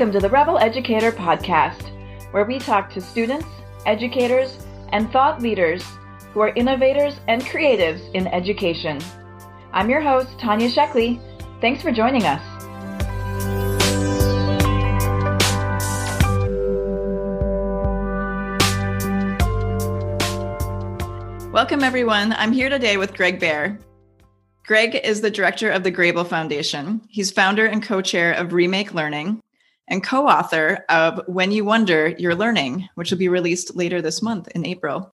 Welcome to the Rebel Educator Podcast, where we talk to students, educators, and thought leaders who are innovators and creatives in education. I'm your host, Tanya Sheckley. Thanks for joining us. Welcome, everyone. I'm here today with Gregg Behr. Gregg is the director of the Grable Foundation. He's founder and co chair of Remake Learning, and co author of When You Wonder, You're Learning, which will be released later this month in April.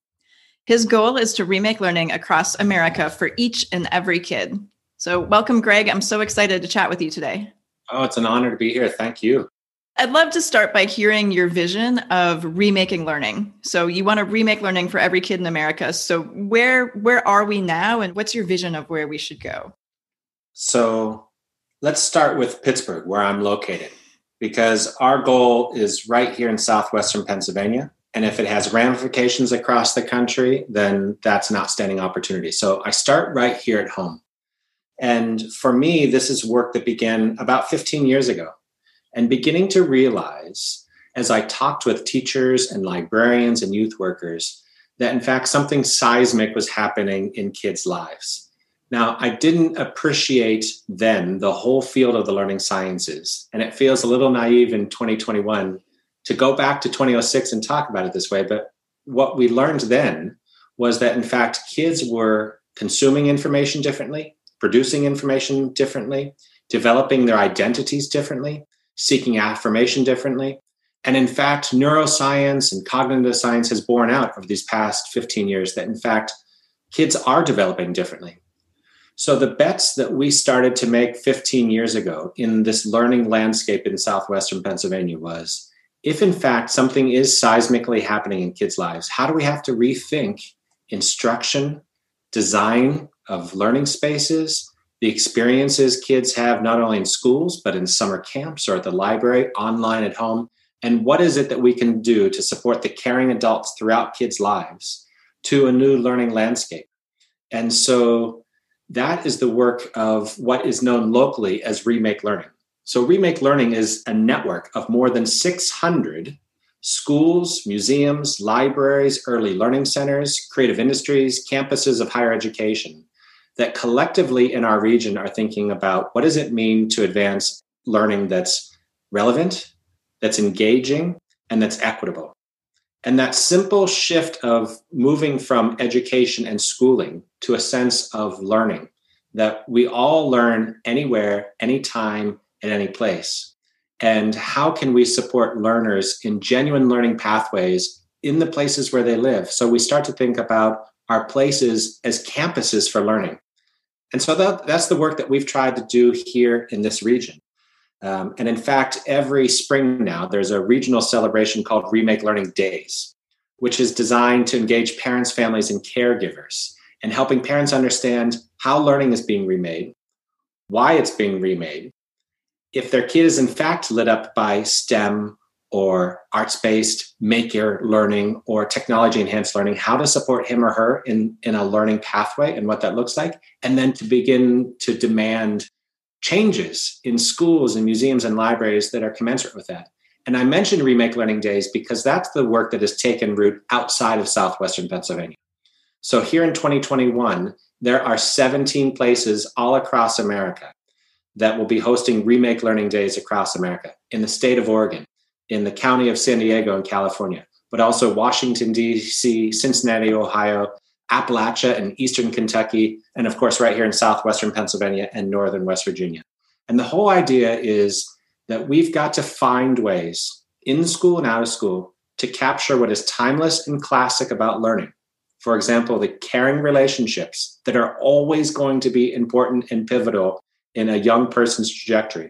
His goal is to remake learning across America for each and every kid. So, welcome, Gregg. I'm so excited to chat with you today. Oh, it's an honor to be here. Thank you. I'd love to start by hearing your vision of remaking learning. So, you want to remake learning for every kid in America. So, where where are we now, and what's your vision of where we should go? So, let's start with Pittsburgh, where I'm located because our goal is right here in southwestern Pennsylvania. And if it has ramifications across the country, then that's an outstanding opportunity. So I start right here at home. And for me, this is work that began about 15 years ago. And beginning to realize as I talked with teachers and librarians and youth workers that in fact something seismic was happening in kids' lives now, I didn't appreciate then the whole field of the learning sciences, and it feels a little naive in 2021 to go back to 2006 and talk about it this way. But what we learned then was that, in fact, kids were consuming information differently, producing information differently, developing their identities differently, seeking affirmation differently. And in fact, neuroscience and cognitive science has borne out over these past 15 years that, in fact, kids are developing differently so the bets that we started to make 15 years ago in this learning landscape in southwestern Pennsylvania was if in fact something is seismically happening in kids' lives, how do we have to rethink instruction, design of learning spaces, the experiences kids have not only in schools but in summer camps or at the library, online at home, and what is it that we can do to support the caring adults throughout kids' lives to a new learning landscape? And so that is the work of what is known locally as Remake Learning. So, Remake Learning is a network of more than 600 schools, museums, libraries, early learning centers, creative industries, campuses of higher education that collectively in our region are thinking about what does it mean to advance learning that's relevant, that's engaging, and that's equitable. And that simple shift of moving from education and schooling to a sense of learning that we all learn anywhere, anytime, at any place. And how can we support learners in genuine learning pathways in the places where they live? So we start to think about our places as campuses for learning. And so that, that's the work that we've tried to do here in this region. Um, and in fact, every spring now, there's a regional celebration called Remake Learning Days, which is designed to engage parents, families, and caregivers and helping parents understand how learning is being remade, why it's being remade, if their kid is in fact lit up by STEM or arts based maker learning or technology enhanced learning, how to support him or her in, in a learning pathway and what that looks like, and then to begin to demand changes in schools and museums and libraries that are commensurate with that. And I mentioned Remake Learning Days because that's the work that has taken root outside of Southwestern Pennsylvania. So here in 2021, there are 17 places all across America that will be hosting Remake Learning Days across America in the state of Oregon, in the county of San Diego in California, but also Washington, D.C., Cincinnati, Ohio, Appalachia, and Eastern Kentucky, and of course, right here in Southwestern Pennsylvania and Northern West Virginia. And the whole idea is that we've got to find ways in school and out of school to capture what is timeless and classic about learning for example, the caring relationships that are always going to be important and pivotal in a young person's trajectory.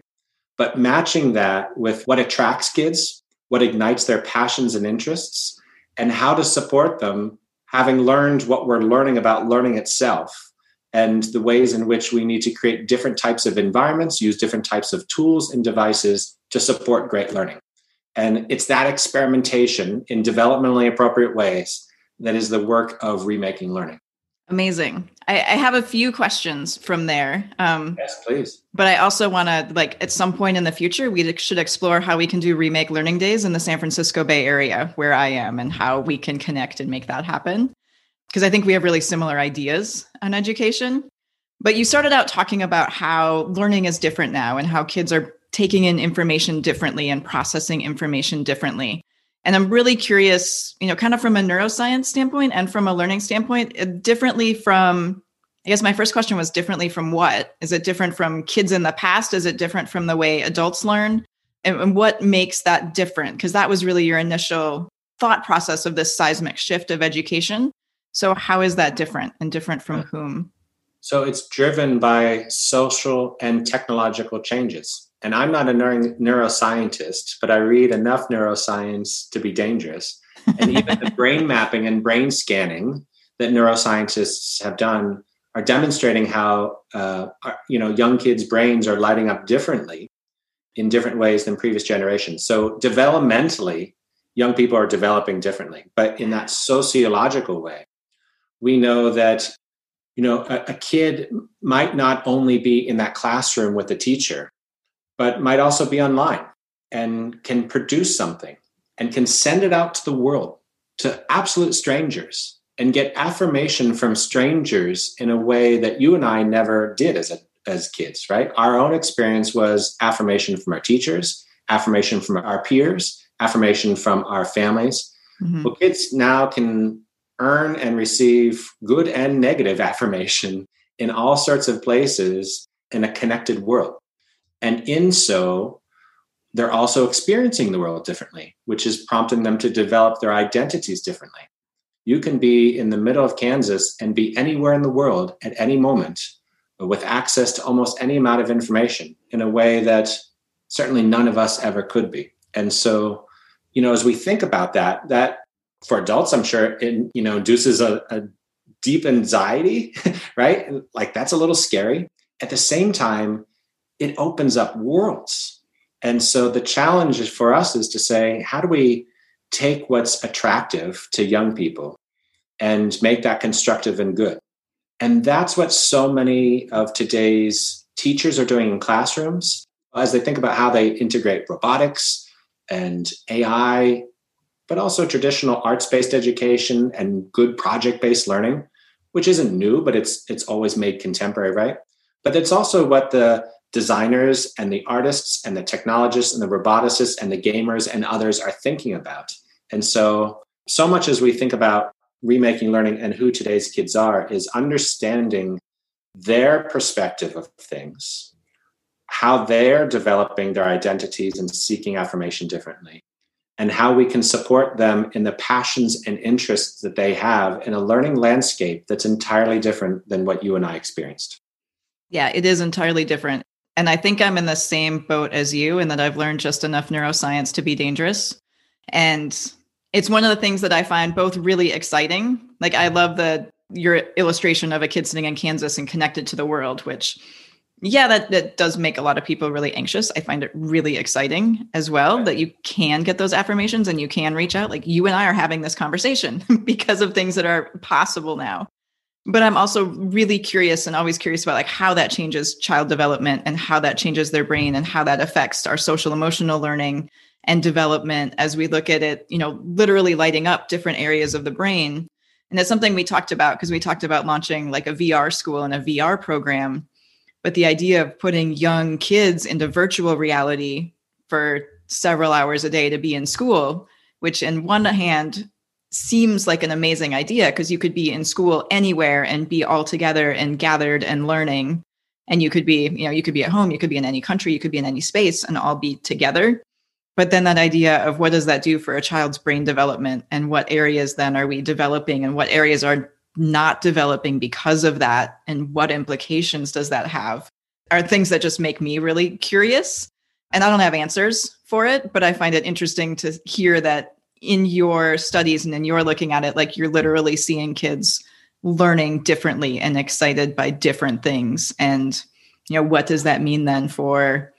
But matching that with what attracts kids, what ignites their passions and interests, and how to support them, having learned what we're learning about learning itself and the ways in which we need to create different types of environments, use different types of tools and devices to support great learning. And it's that experimentation in developmentally appropriate ways that is the work of remaking learning. Amazing. I, I, have a few questions from there. Um, yes, please. But I also want to, like, at some point in the future, we should explore how we can do remake learning days in the San Francisco Bay Area, where I am, and how we can connect and make that happen. Because I think we have really similar ideas on education. But you started out talking about how learning is different now and how kids are taking in information differently and processing information differently. And I'm really curious, you know, kind of from a neuroscience standpoint and from a learning standpoint, uh, differently from, I guess my first question was differently from what? Is it different from kids in the past? Is it different from the way adults learn? And, and what makes that different? Because that was really your initial thought process of this seismic shift of education. So, how is that different and different from whom? So, it's driven by social and technological changes and I'm not a neuro- neuroscientist, but I read enough neuroscience to be dangerous. And even the brain mapping and brain scanning that neuroscientists have done are demonstrating how uh, you know young kids' brains are lighting up differently in different ways than previous generations. So developmentally, young people are developing differently, but in that sociological way, we know that you know a, a kid might not only be in that classroom with the teacher but might also be online and can produce something and can send it out to the world to absolute strangers and get affirmation from strangers in a way that you and I never did as a, as kids, right? Our own experience was affirmation from our teachers, affirmation from our peers, affirmation from our families. Mm-hmm. Well, kids now can earn and receive good and negative affirmation in all sorts of places in a connected world. And in so, they're also experiencing the world differently, which is prompting them to develop their identities differently. You can be in the middle of Kansas and be anywhere in the world at any moment with access to almost any amount of information in a way that certainly none of us ever could be. And so, you know, as we think about that, that for adults, I'm sure it, you know, induces a, a deep anxiety, right? Like that's a little scary. At the same time, it opens up worlds. And so the challenge for us is to say, how do we take what's attractive to young people and make that constructive and good? And that's what so many of today's teachers are doing in classrooms as they think about how they integrate robotics and AI, but also traditional arts based education and good project based learning, which isn't new, but it's, it's always made contemporary, right? But it's also what the designers and the artists and the technologists and the roboticists and the gamers and others are thinking about. And so, so much as we think about remaking learning and who today's kids are, is understanding their perspective of things, how they're developing their identities and seeking affirmation differently, and how we can support them in the passions and interests that they have in a learning landscape that's entirely different than what you and I experienced. Yeah, it is entirely different. And I think I'm in the same boat as you in that I've learned just enough neuroscience to be dangerous. And it's one of the things that I find both really exciting. Like I love the your illustration of a kid sitting in Kansas and connected to the world, which yeah, that, that does make a lot of people really anxious. I find it really exciting as well that you can get those affirmations and you can reach out. Like you and I are having this conversation because of things that are possible now but i'm also really curious and always curious about like how that changes child development and how that changes their brain and how that affects our social emotional learning and development as we look at it you know literally lighting up different areas of the brain. And it's something we talked about because we talked about launching like a vr school and a vr program. But the idea of putting young kids into virtual reality for several hours a day to be in school which in one hand seems like an amazing idea because you could be in school anywhere and be all together and gathered and learning. And you could be you know you could be at home you could be in any country you could be in any space and all be together. But then that idea of what does that do for a child's brain development and what areas then are we developing and what areas are not developing because of that and what implications does that have are things that just make me really curious. And i don't have answers for it but i find it interesting to hear that in your studies and then you're looking at it like you're literally seeing kids learning differently and excited by different things and you know what does that mean then for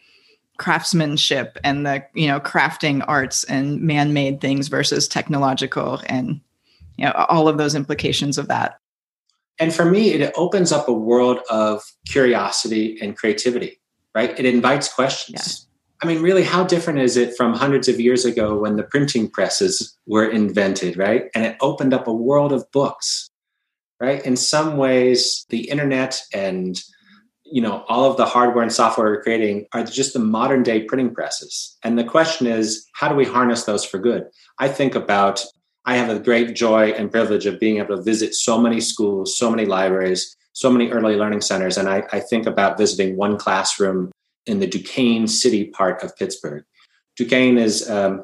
craftsmanship and the you know crafting arts and man-made things versus technological and you know all of those implications of that and for me, it opens up a world of curiosity and creativity, right? It invites questions. I mean, really, how different is it from hundreds of years ago when the printing presses were invented, right? And it opened up a world of books, right? In some ways, the internet and you know all of the hardware and software we're creating are just the modern day printing presses and the question is how do we harness those for good i think about I have a great joy and privilege of being able to visit so many schools, so many libraries, so many early learning centers. And I, I think about visiting one classroom in the Duquesne City part of Pittsburgh. Duquesne is, um,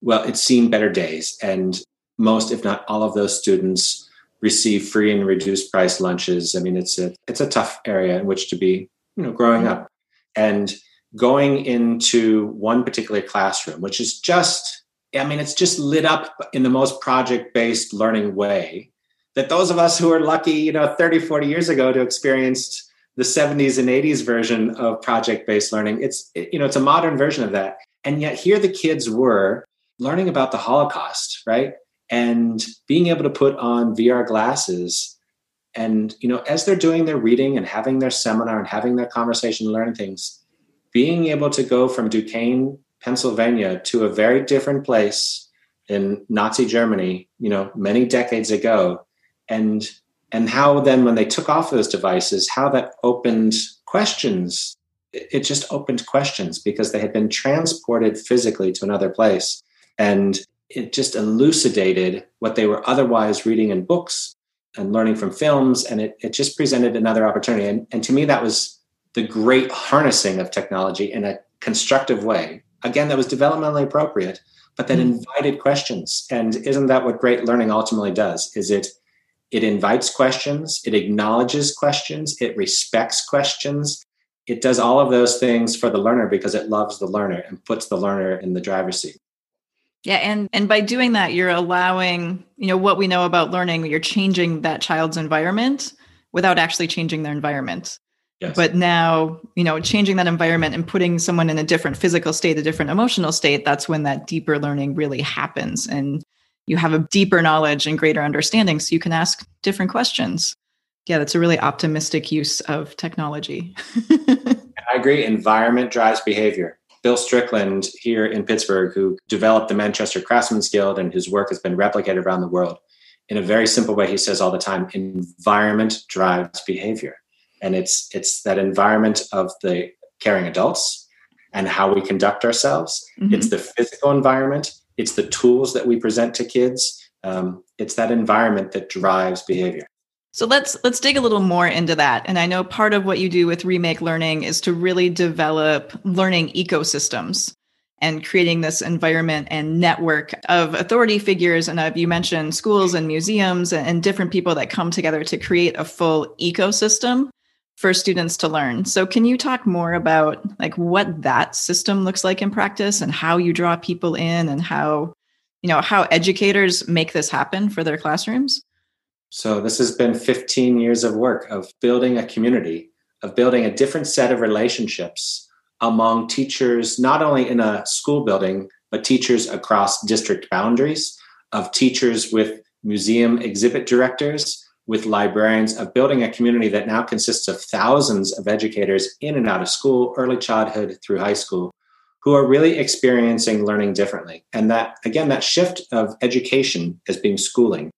well, it's seen better days. And most, if not all of those students receive free and reduced price lunches. I mean, it's a, it's a tough area in which to be, you know, growing up. And going into one particular classroom, which is just I mean, it's just lit up in the most project based learning way that those of us who are lucky, you know, 30, 40 years ago to experienced the 70s and 80s version of project based learning, it's, you know, it's a modern version of that. And yet here the kids were learning about the Holocaust, right? And being able to put on VR glasses and, you know, as they're doing their reading and having their seminar and having their conversation, learning things, being able to go from Duquesne Pennsylvania to a very different place in Nazi Germany, you know, many decades ago, and and how then when they took off those devices, how that opened questions. It just opened questions because they had been transported physically to another place, and it just elucidated what they were otherwise reading in books and learning from films, and it it just presented another opportunity. And, and to me, that was the great harnessing of technology in a constructive way again that was developmentally appropriate but that mm. invited questions and isn't that what great learning ultimately does is it it invites questions it acknowledges questions it respects questions it does all of those things for the learner because it loves the learner and puts the learner in the driver's seat yeah and and by doing that you're allowing you know what we know about learning you're changing that child's environment without actually changing their environment Yes. But now, you know, changing that environment and putting someone in a different physical state, a different emotional state, that's when that deeper learning really happens. And you have a deeper knowledge and greater understanding. So you can ask different questions. Yeah, that's a really optimistic use of technology. I agree. Environment drives behavior. Bill Strickland here in Pittsburgh, who developed the Manchester Craftsmen's Guild and whose work has been replicated around the world, in a very simple way, he says all the time environment drives behavior and it's it's that environment of the caring adults and how we conduct ourselves mm-hmm. it's the physical environment it's the tools that we present to kids. Um, it's that environment that drives behavior. So let's let's dig a little more into that. And i know part of what you do with remake learning is to really develop learning ecosystems and creating this environment and network of authority figures and of you mentioned schools and museums and different people that come together to create a full ecosystem for students to learn. So can you talk more about like what that system looks like in practice and how you draw people in and how you know how educators make this happen for their classrooms? So this has been 15 years of work of building a community, of building a different set of relationships among teachers not only in a school building but teachers across district boundaries, of teachers with museum exhibit directors, with librarians of building a community that now consists of thousands of educators in and out of school, early childhood through high school, who are really experiencing learning differently. And that, again, that shift of education as being schooling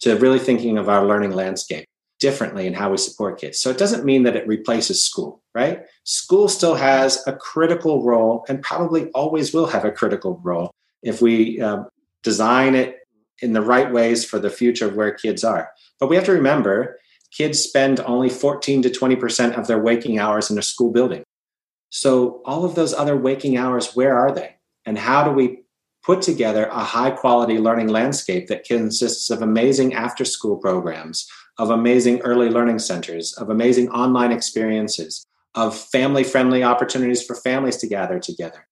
to really thinking of our learning landscape differently and how we support kids. So it doesn't mean that it replaces school, right? School still has a critical role and probably always will have a critical role if we uh, design it in the right ways for the future of where kids are. But we have to remember kids spend only 14 to 20% of their waking hours in a school building. So, all of those other waking hours, where are they? And how do we put together a high quality learning landscape that consists of amazing after school programs, of amazing early learning centers, of amazing online experiences, of family friendly opportunities for families to gather together?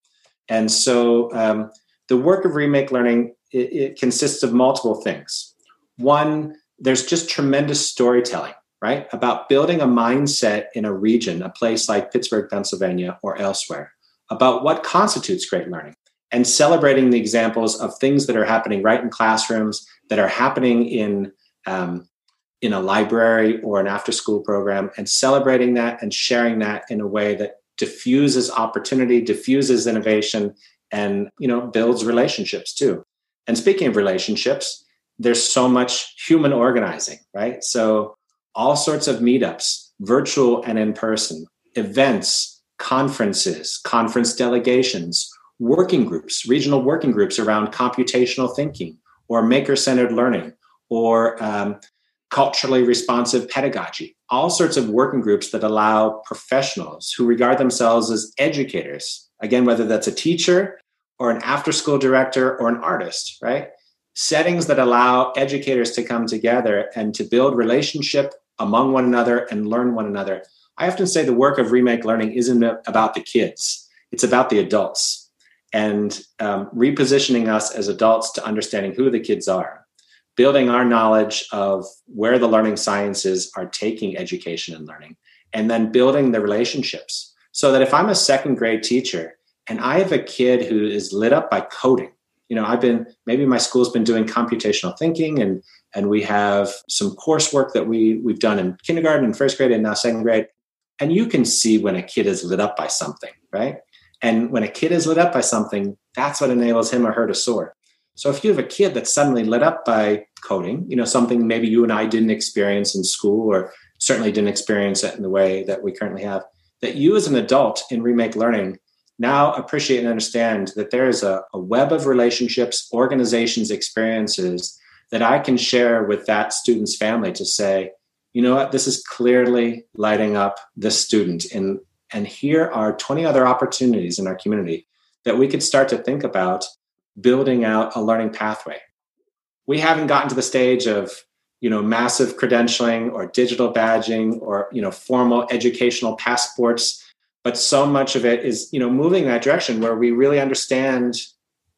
And so, um, the work of Remake Learning it, it consists of multiple things. One, there's just tremendous storytelling, right? About building a mindset in a region, a place like Pittsburgh, Pennsylvania, or elsewhere, about what constitutes great learning and celebrating the examples of things that are happening right in classrooms, that are happening in um, in a library or an after school program and celebrating that and sharing that in a way that diffuses opportunity, diffuses innovation, and you know builds relationships too. And speaking of relationships, there's so much human organizing, right? So all sorts of meetups, virtual and in person, events, conferences, conference delegations, working groups, regional working groups around computational thinking or maker centered learning or um, culturally responsive pedagogy, all sorts of working groups that allow professionals who regard themselves as educators, again, whether that's a teacher or an after school director or an artist, right? Settings that allow educators to come together and to build relationship among one another and learn one another. I often say the work of Remake Learning isn't about the kids, it's about the adults and um, repositioning us as adults to understanding who the kids are building our knowledge of where the learning sciences are taking education and learning, and then building the relationships. So that if I'm a second grade teacher and I have a kid who is lit up by coding, you know, I've been maybe my school's been doing computational thinking and and we have some coursework that we we've done in kindergarten and first grade and now second grade. And you can see when a kid is lit up by something, right? And when a kid is lit up by something, that's what enables him or her to soar. So if you have a kid that's suddenly lit up by coding, you know, something maybe you and I didn't experience in school or certainly didn't experience it in the way that we currently have, that you as an adult in remake learning now appreciate and understand that there is a, a web of relationships, organizations, experiences that I can share with that student's family to say, you know what, this is clearly lighting up this student. And, and here are 20 other opportunities in our community that we could start to think about building out a learning pathway. We haven't gotten to the stage of you know massive credentialing or digital badging or you know formal educational passports but so much of it is you know moving in that direction where we really understand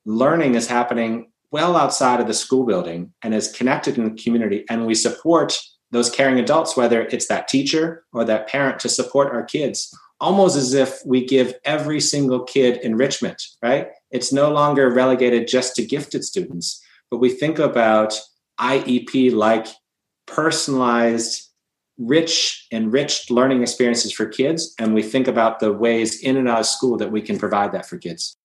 learning is happening well outside of the school building and is connected in the community. And we support those caring adults whether it's that teacher or that parent to support our kids almost as if we give every single kid enrichment right? It's no longer relegated just to gifted students, but we think about IEP like personalized, rich, enriched learning experiences for kids. And we think about the ways in and out of school that we can provide that for kids.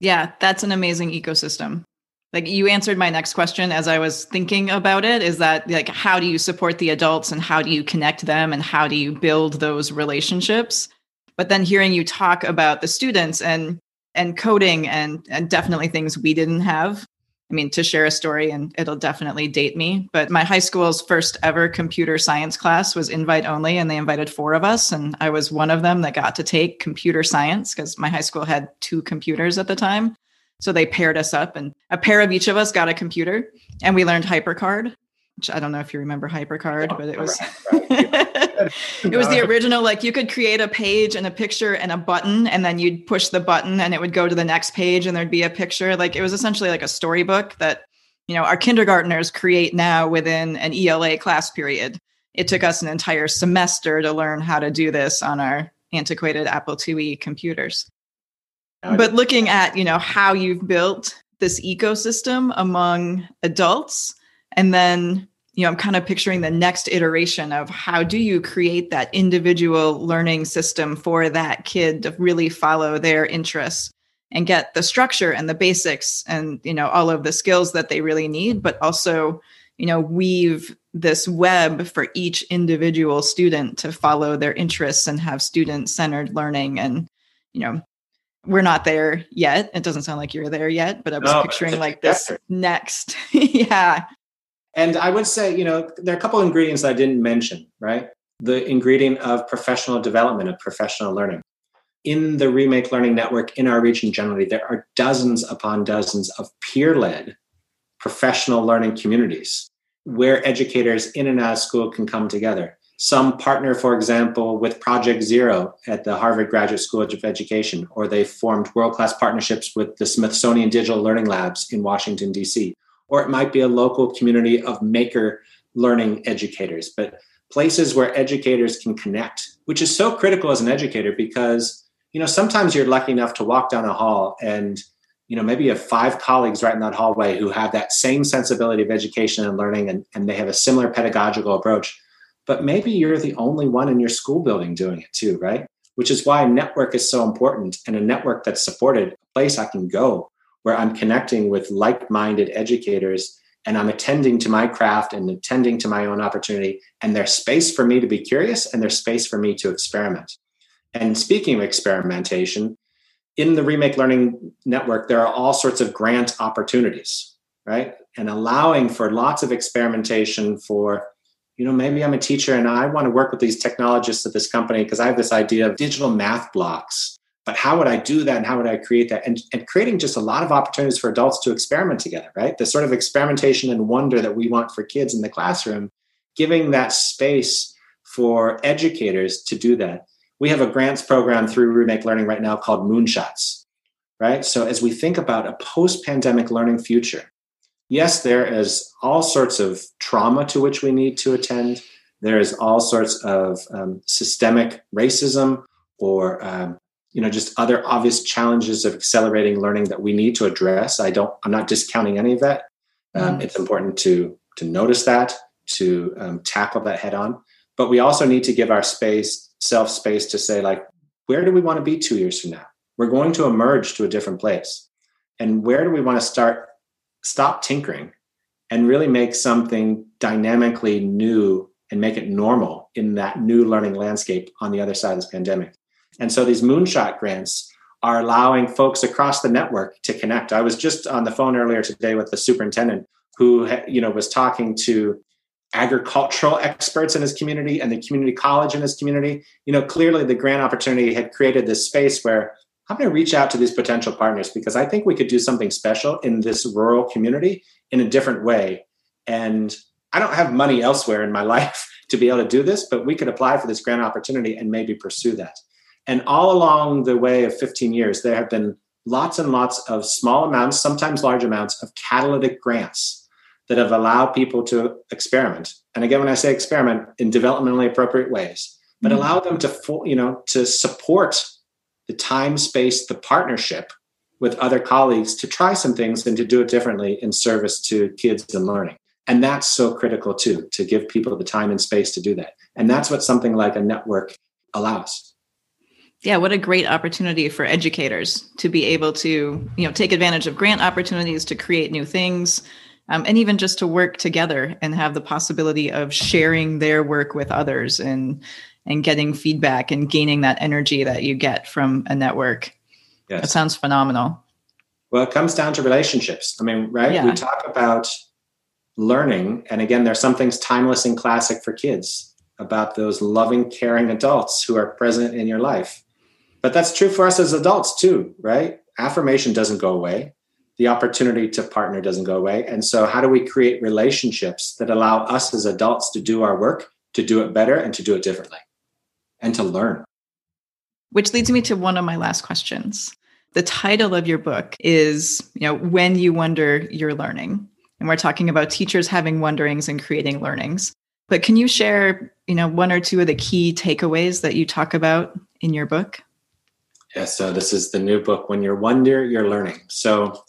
Yeah, that's an amazing ecosystem. Like you answered my next question as I was thinking about it is that like how do you support the adults and how do you connect them and how do you build those relationships? But then hearing you talk about the students and and coding and, and definitely things we didn't have. I mean, to share a story, and it'll definitely date me, but my high school's first ever computer science class was invite only, and they invited four of us. And I was one of them that got to take computer science because my high school had two computers at the time. So they paired us up, and a pair of each of us got a computer, and we learned HyperCard which I don't know if you remember HyperCard, but it was it was the original. Like you could create a page and a picture and a button, and then you'd push the button and it would go to the next page and there'd be a picture. Like it was essentially like a storybook that you know our kindergartners create now within an ELA class period. It took us an entire semester to learn how to do this on our antiquated Apple IIe computers. But looking at you know how you've built this ecosystem among adults and then you know i'm kind of picturing the next iteration of how do you create that individual learning system for that kid to really follow their interests and get the structure and the basics and you know all of the skills that they really need but also you know weave this web for each individual student to follow their interests and have student centered learning. And you know we're not there yet. It doesn't sound like you're there yet but i was no, picturing like this next yeah and I would say, you know, there are a couple of ingredients I didn't mention, right? The ingredient of professional development, of professional learning. In the Remake Learning Network, in our region generally, there are dozens upon dozens of peer led professional learning communities where educators in and out of school can come together. Some partner, for example, with Project Zero at the Harvard Graduate School of Education, or they formed world class partnerships with the Smithsonian Digital Learning Labs in Washington, D.C or it might be a local community of maker learning educators, but places where educators can connect, which is so critical as an educator because you know sometimes you're lucky enough to walk down a hall and you know maybe you have five colleagues right in that hallway who have that same sensibility of education and learning and, and they have a similar pedagogical approach but maybe you're the only one in your school building doing it too right? Which is why a network is so important and a network that's supported a place i can go where i'm connecting with like-minded educators and i'm attending to my craft and attending to my own opportunity and there's space for me to be curious and there's space for me to experiment. And speaking of experimentation in the remake learning network there are all sorts of grant opportunities right? And allowing for lots of experimentation for you know maybe i'm a teacher and i want to work with these technologists at this company because i have this idea of digital math blocks but how would i do that and how would i create that and, and creating just a lot of opportunities for adults to experiment together right the sort of experimentation and wonder that we want for kids in the classroom giving that space for educators to do that we have a grants program through Remake Learning right now called Moonshots, right? So as we think about a post pandemic learning future, yes, there is all sorts of trauma to which we need to attend. There is all sorts of um, systemic racism or um, you know just other obvious challenges of accelerating learning that we need to address. I don't. I'm not discounting any of that. Um, mm. It's important to to notice that to um, tackle that head on. But we also need to give our space self space to say like where do we want to be two years from now we're going to emerge to a different place and where do we want to start stop tinkering and really make something dynamically new and make it normal in that new learning landscape on the other side of this pandemic and so these moonshot grants are allowing folks across the network to connect i was just on the phone earlier today with the superintendent who you know was talking to agricultural experts in his community and the community college in his community. You know, clearly the grant opportunity had created this space where I'm going to reach out to these potential partners because I think we could do something special in this rural community in a different way. And I don't have money elsewhere in my life to be able to do this, but we could apply for this grant opportunity and maybe pursue that. And all along the way of 15 years, there have been lots and lots of small amounts, sometimes large amounts of catalytic grants that have allowed people to experiment. And again, when I say experiment, in developmentally appropriate ways, but mm-hmm. allow them to, you know, to support the time, space, the partnership with other colleagues to try some things and to do it differently in service to kids and learning. And that's so critical too, to give people the time and space to do that. And that's what something like a network allows. Yeah, what a great opportunity for educators to be able to, you know, take advantage of grant opportunities to create new things, um, and even just to work together and have the possibility of sharing their work with others and and getting feedback and gaining that energy that you get from a network. Yes. That sounds phenomenal. Well, it comes down to relationships. I mean, right? Yeah. We talk about learning, and again, there's some things timeless and classic for kids about those loving, caring adults who are present in your life. But that's true for us as adults too, right? Affirmation doesn't go away the opportunity to partner doesn't go away. And so, how do we create relationships that allow us as adults to do our work, to do it better, and to do it differently, and to learn? Which leads me to one of my last questions. The title of your book is, you know, When You Wonder, You're Learning. And we're talking about teachers having wonderings and creating learnings. But can you share, you know, one or two of the key takeaways that you talk about in your book? Yeah, so this is the new book, When You're One Wonder, You're Learning. So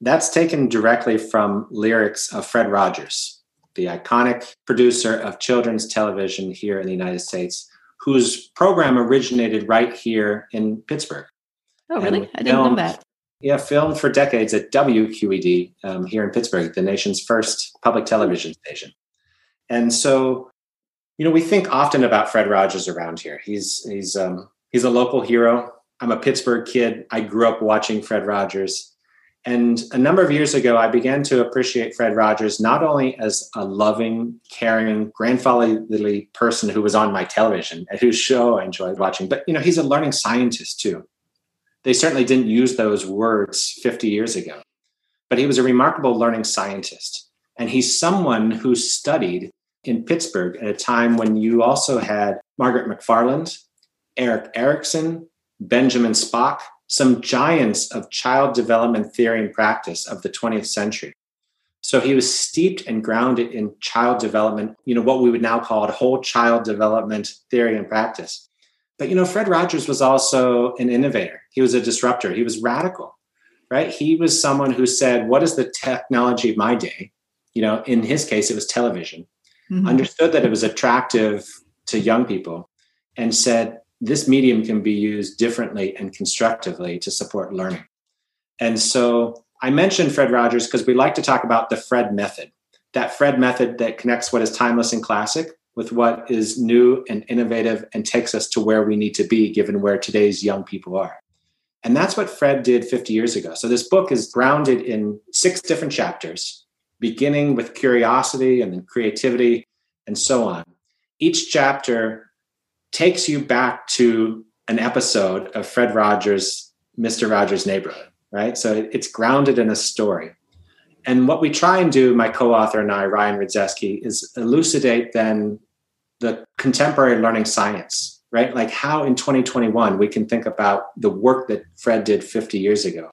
that's taken directly from lyrics of Fred Rogers, the iconic producer of children's television here in the United States, whose program originated right here in Pittsburgh. Oh, really? I didn't know that. Yeah, filmed for decades at WQED um, here in Pittsburgh, the nation's first public television station. And so, you know, we think often about Fred Rogers around here. He's he's um, he's a local hero. I'm a Pittsburgh kid. I grew up watching Fred Rogers. And a number of years ago, I began to appreciate Fred Rogers not only as a loving, caring, grandfatherly person who was on my television and whose show I enjoyed watching, but you know, he's a learning scientist too. They certainly didn't use those words 50 years ago, but he was a remarkable learning scientist. And he's someone who studied in Pittsburgh at a time when you also had Margaret McFarland, Erik Erikson, Benjamin Spock, some giants of child development theory and practice of the 20th century. So he was steeped and grounded in child development, you know, what we would now call it whole child development theory and practice. But, you know, Fred Rogers was also an innovator. He was a disruptor. He was radical, right? He was someone who said, What is the technology of my day? You know, in his case, it was television, mm-hmm. understood that it was attractive to young people, and said, This medium can be used differently and constructively to support learning. And so I mentioned Fred Rogers because we like to talk about the Fred method, that Fred method that connects what is timeless and classic with what is new and innovative and takes us to where we need to be given where today's young people are. And that's what Fred did 50 years ago. So this book is grounded in six different chapters, beginning with curiosity and then creativity and so on. Each chapter takes you back to an episode of Fred Rogers' Mr. Rogers' Neighborhood, right? So it's grounded in a story. And what we try and do, my co-author and I, Ryan Rydzewski, is elucidate then the contemporary learning science right? Like how in 2021 we can think about the work that Fred did 50 years ago,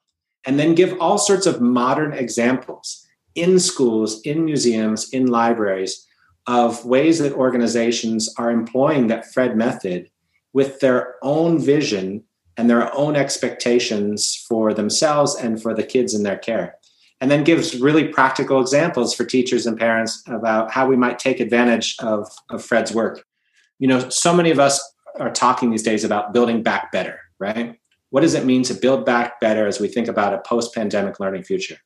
and then give all sorts of modern examples in schools, in museums, in libraries of ways that organizations are employing that Fred method with their own vision and their own expectations for themselves and for the kids in their care. And then gives really practical examples for teachers and parents about how we might take advantage of, of Fred's work. You know, so many of us are talking these days about building back better, right? What does it mean to build back better as we think about a post pandemic learning future?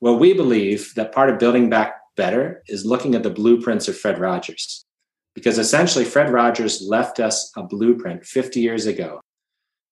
Well, we believe that part of building back better is looking at the blueprints of Fred Rogers. Because essentially, Fred Rogers left us a blueprint 50 years ago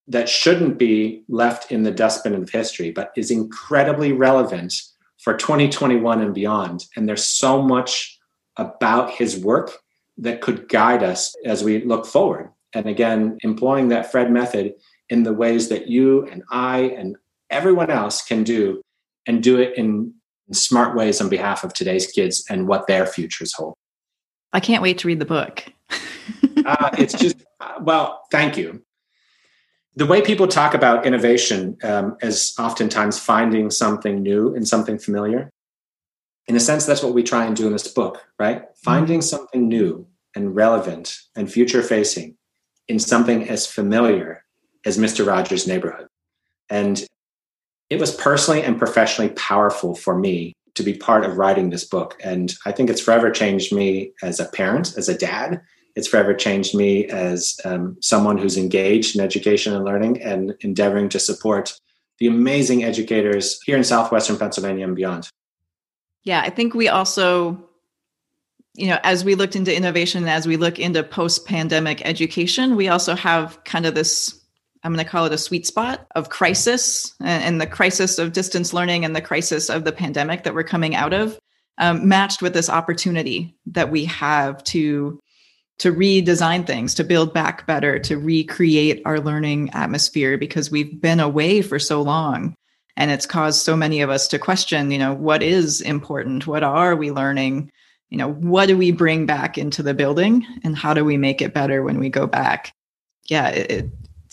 that shouldn't be left in the dustbin of history, but is incredibly relevant for 2021 and beyond. And there's so much about his work that could guide us as we look forward. And again, employing that Fred method in the ways that you and I and everyone else can do, and do it in smart ways on behalf of today's kids and what their futures hold. I can't wait to read the book. uh, it's just, uh, well, thank you. The way people talk about innovation um, is oftentimes finding something new and something familiar. In a sense, that's what we try and do in this book, right? Mm-hmm. Finding something new and relevant and future facing in something as familiar as Mr. Rogers' Neighborhood. And it was personally and professionally powerful for me to be part of writing this book. And I think it's forever changed me as a parent, as a dad. It's forever changed me as um, someone who's engaged in education and learning and endeavoring to support the amazing educators here in Southwestern Pennsylvania and beyond. Yeah, I think we also you know, as we looked into innovation, as we look into post pandemic education, we also have kind of this I'm going to call it a sweet spot of crisis and, the crisis of distance learning and the crisis of the pandemic that we're coming out of, um, matched with this opportunity that we have to to redesign things, to build back better, to recreate our learning atmosphere because we've been away for so long. And it's caused so many of us to question, you know, what is important? What are we learning? you know what do we bring back into the building and how do we make it better when we go back yeah it,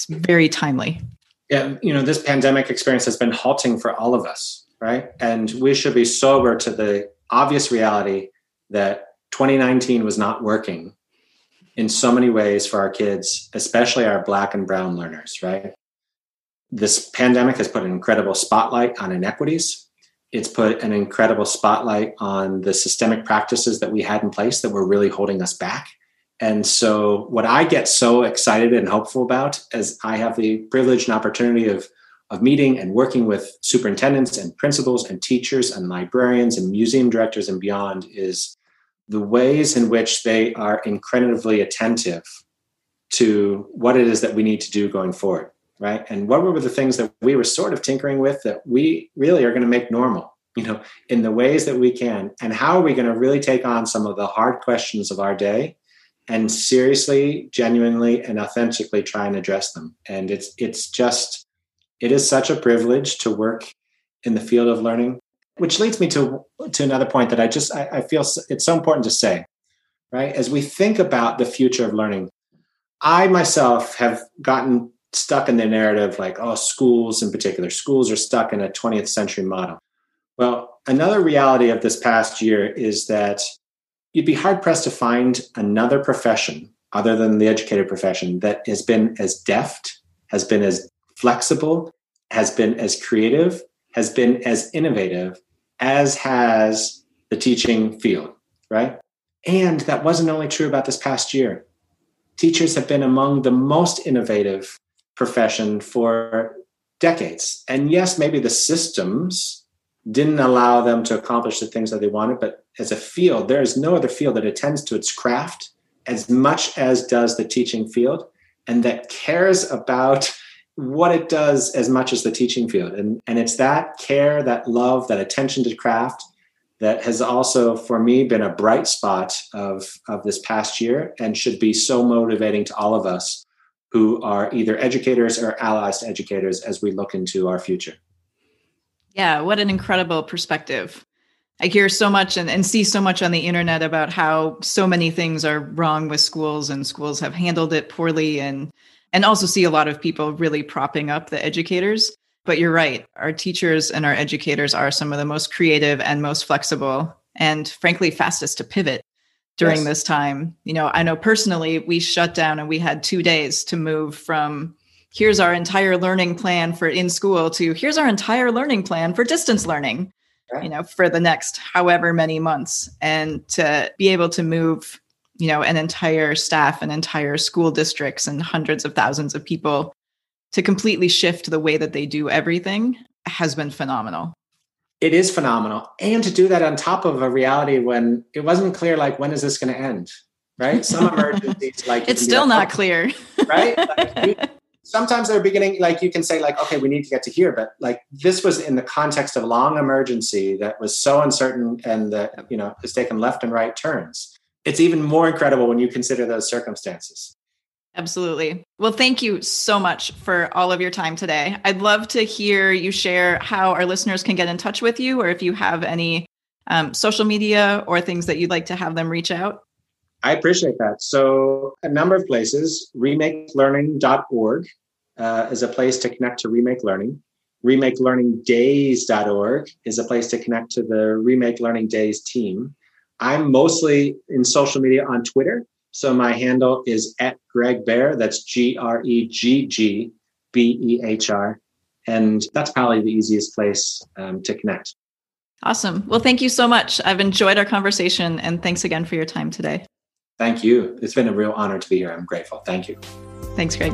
it's very timely. Yeah you know this pandemic experience has been halting for all of us right? And we should be sober to the obvious reality that 2019 was not working in so many ways for our kids especially our black and brown learners right? This pandemic has put an incredible spotlight on inequities. It's put an incredible spotlight on the systemic practices that we had in place that were really holding us back. And so, what I get so excited and hopeful about as I have the privilege and opportunity of, of meeting and working with superintendents and principals and teachers and librarians and museum directors and beyond is the ways in which they are incredibly attentive to what it is that we need to do going forward right? And what were the things that we were sort of tinkering with that we really are going to make normal, you know, in the ways that we can? And how are we going to really take on some of the hard questions of our day and seriously, genuinely, and authentically try and address them? And it's it's just it is such a privilege to work in the field of learning, which leads me to to another point that I just I, I feel it's so important to say, right? As we think about the future of learning, I myself have gotten stuck in the narrative like, oh, schools in particular, schools are stuck in a 20th century model. Well, another reality of this past year is that you'd be hard pressed to find another profession other than the educator profession that has been as deft, has been as flexible, has been as creative, has been as innovative as has the teaching field, right? And that wasn't only true about this past year. Teachers have been among the most innovative profession for decades. And yes, maybe the systems didn't allow them to accomplish the things that they wanted, but as a field, there is no other field that attends to its craft as much as does the teaching field and that cares about what it does as much as the teaching field. And, and it's that care, that love, that attention to craft that has also, for me, been a bright spot of, of this past year and should be so motivating to all of us who are either educators or allies to educators as we look into our future. Yeah, what an incredible perspective. I hear so much and, and see so much on the internet about how so many things are wrong with schools and schools have handled it poorly and and also see a lot of people really propping up the educators. But you're right, our teachers and our educators are some of the most creative and most flexible and frankly fastest to pivot during yes. this time. You know, I know personally we shut down and we had 2 days to move from here's our entire learning plan for in school to here's our entire learning plan for distance learning you know for the next however many months and to be able to move you know an entire staff and entire school districts and hundreds of thousands of people to completely shift the way that they do everything has been phenomenal. It is phenomenal. And to do that on top of a reality when it wasn't clear like when is this going to end right? Some emergencies like it's still not oh, clear. right? Like, sometimes they're beginning like you can say like okay we need to get to here but like this was in the context of long emergency that was so uncertain and that you know has taken left and right turns it's even more incredible when you consider those circumstances Absolutely. Well, thank you so much for all of your time today. I'd love to hear you share how our listeners can get in touch with you, or if you have any um, social media or things that you'd like to have them reach out. I appreciate that. So, a number of places, remakelearning.org uh, is a place to connect to Remake Learning. RemakeLearningDays.org is a place to connect to the Remake Learning Days team. I'm mostly in social media on Twitter. So, my handle is at Gregg Behr. That's G R E G G B E H R. And that's probably the easiest place um, to connect. Awesome. Well, thank you so much. I've enjoyed our conversation and thanks again for your time today. Thank you. It's been a real honor to be here. I'm grateful. Thank you. Thanks, Gregg.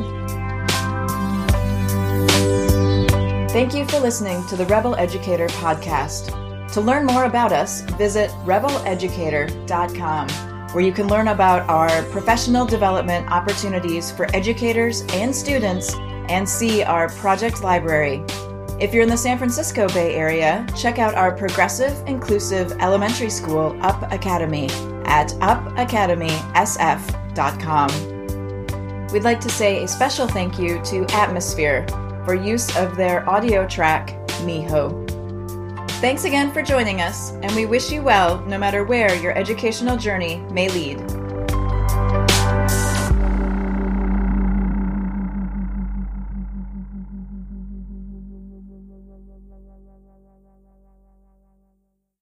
Thank you for listening to the Rebel Educator podcast. To learn more about us, visit rebeleducator.com, where you can learn about our professional development opportunities for educators and students and see our project library. If you're in the San Francisco Bay Area, check out our progressive, inclusive elementary school, Up Academy at upacademysf.com. We'd like to say a special thank you to Atmosphere for use of their audio track, Miho. Thanks again for joining us, and we wish you well no matter where your educational journey may lead.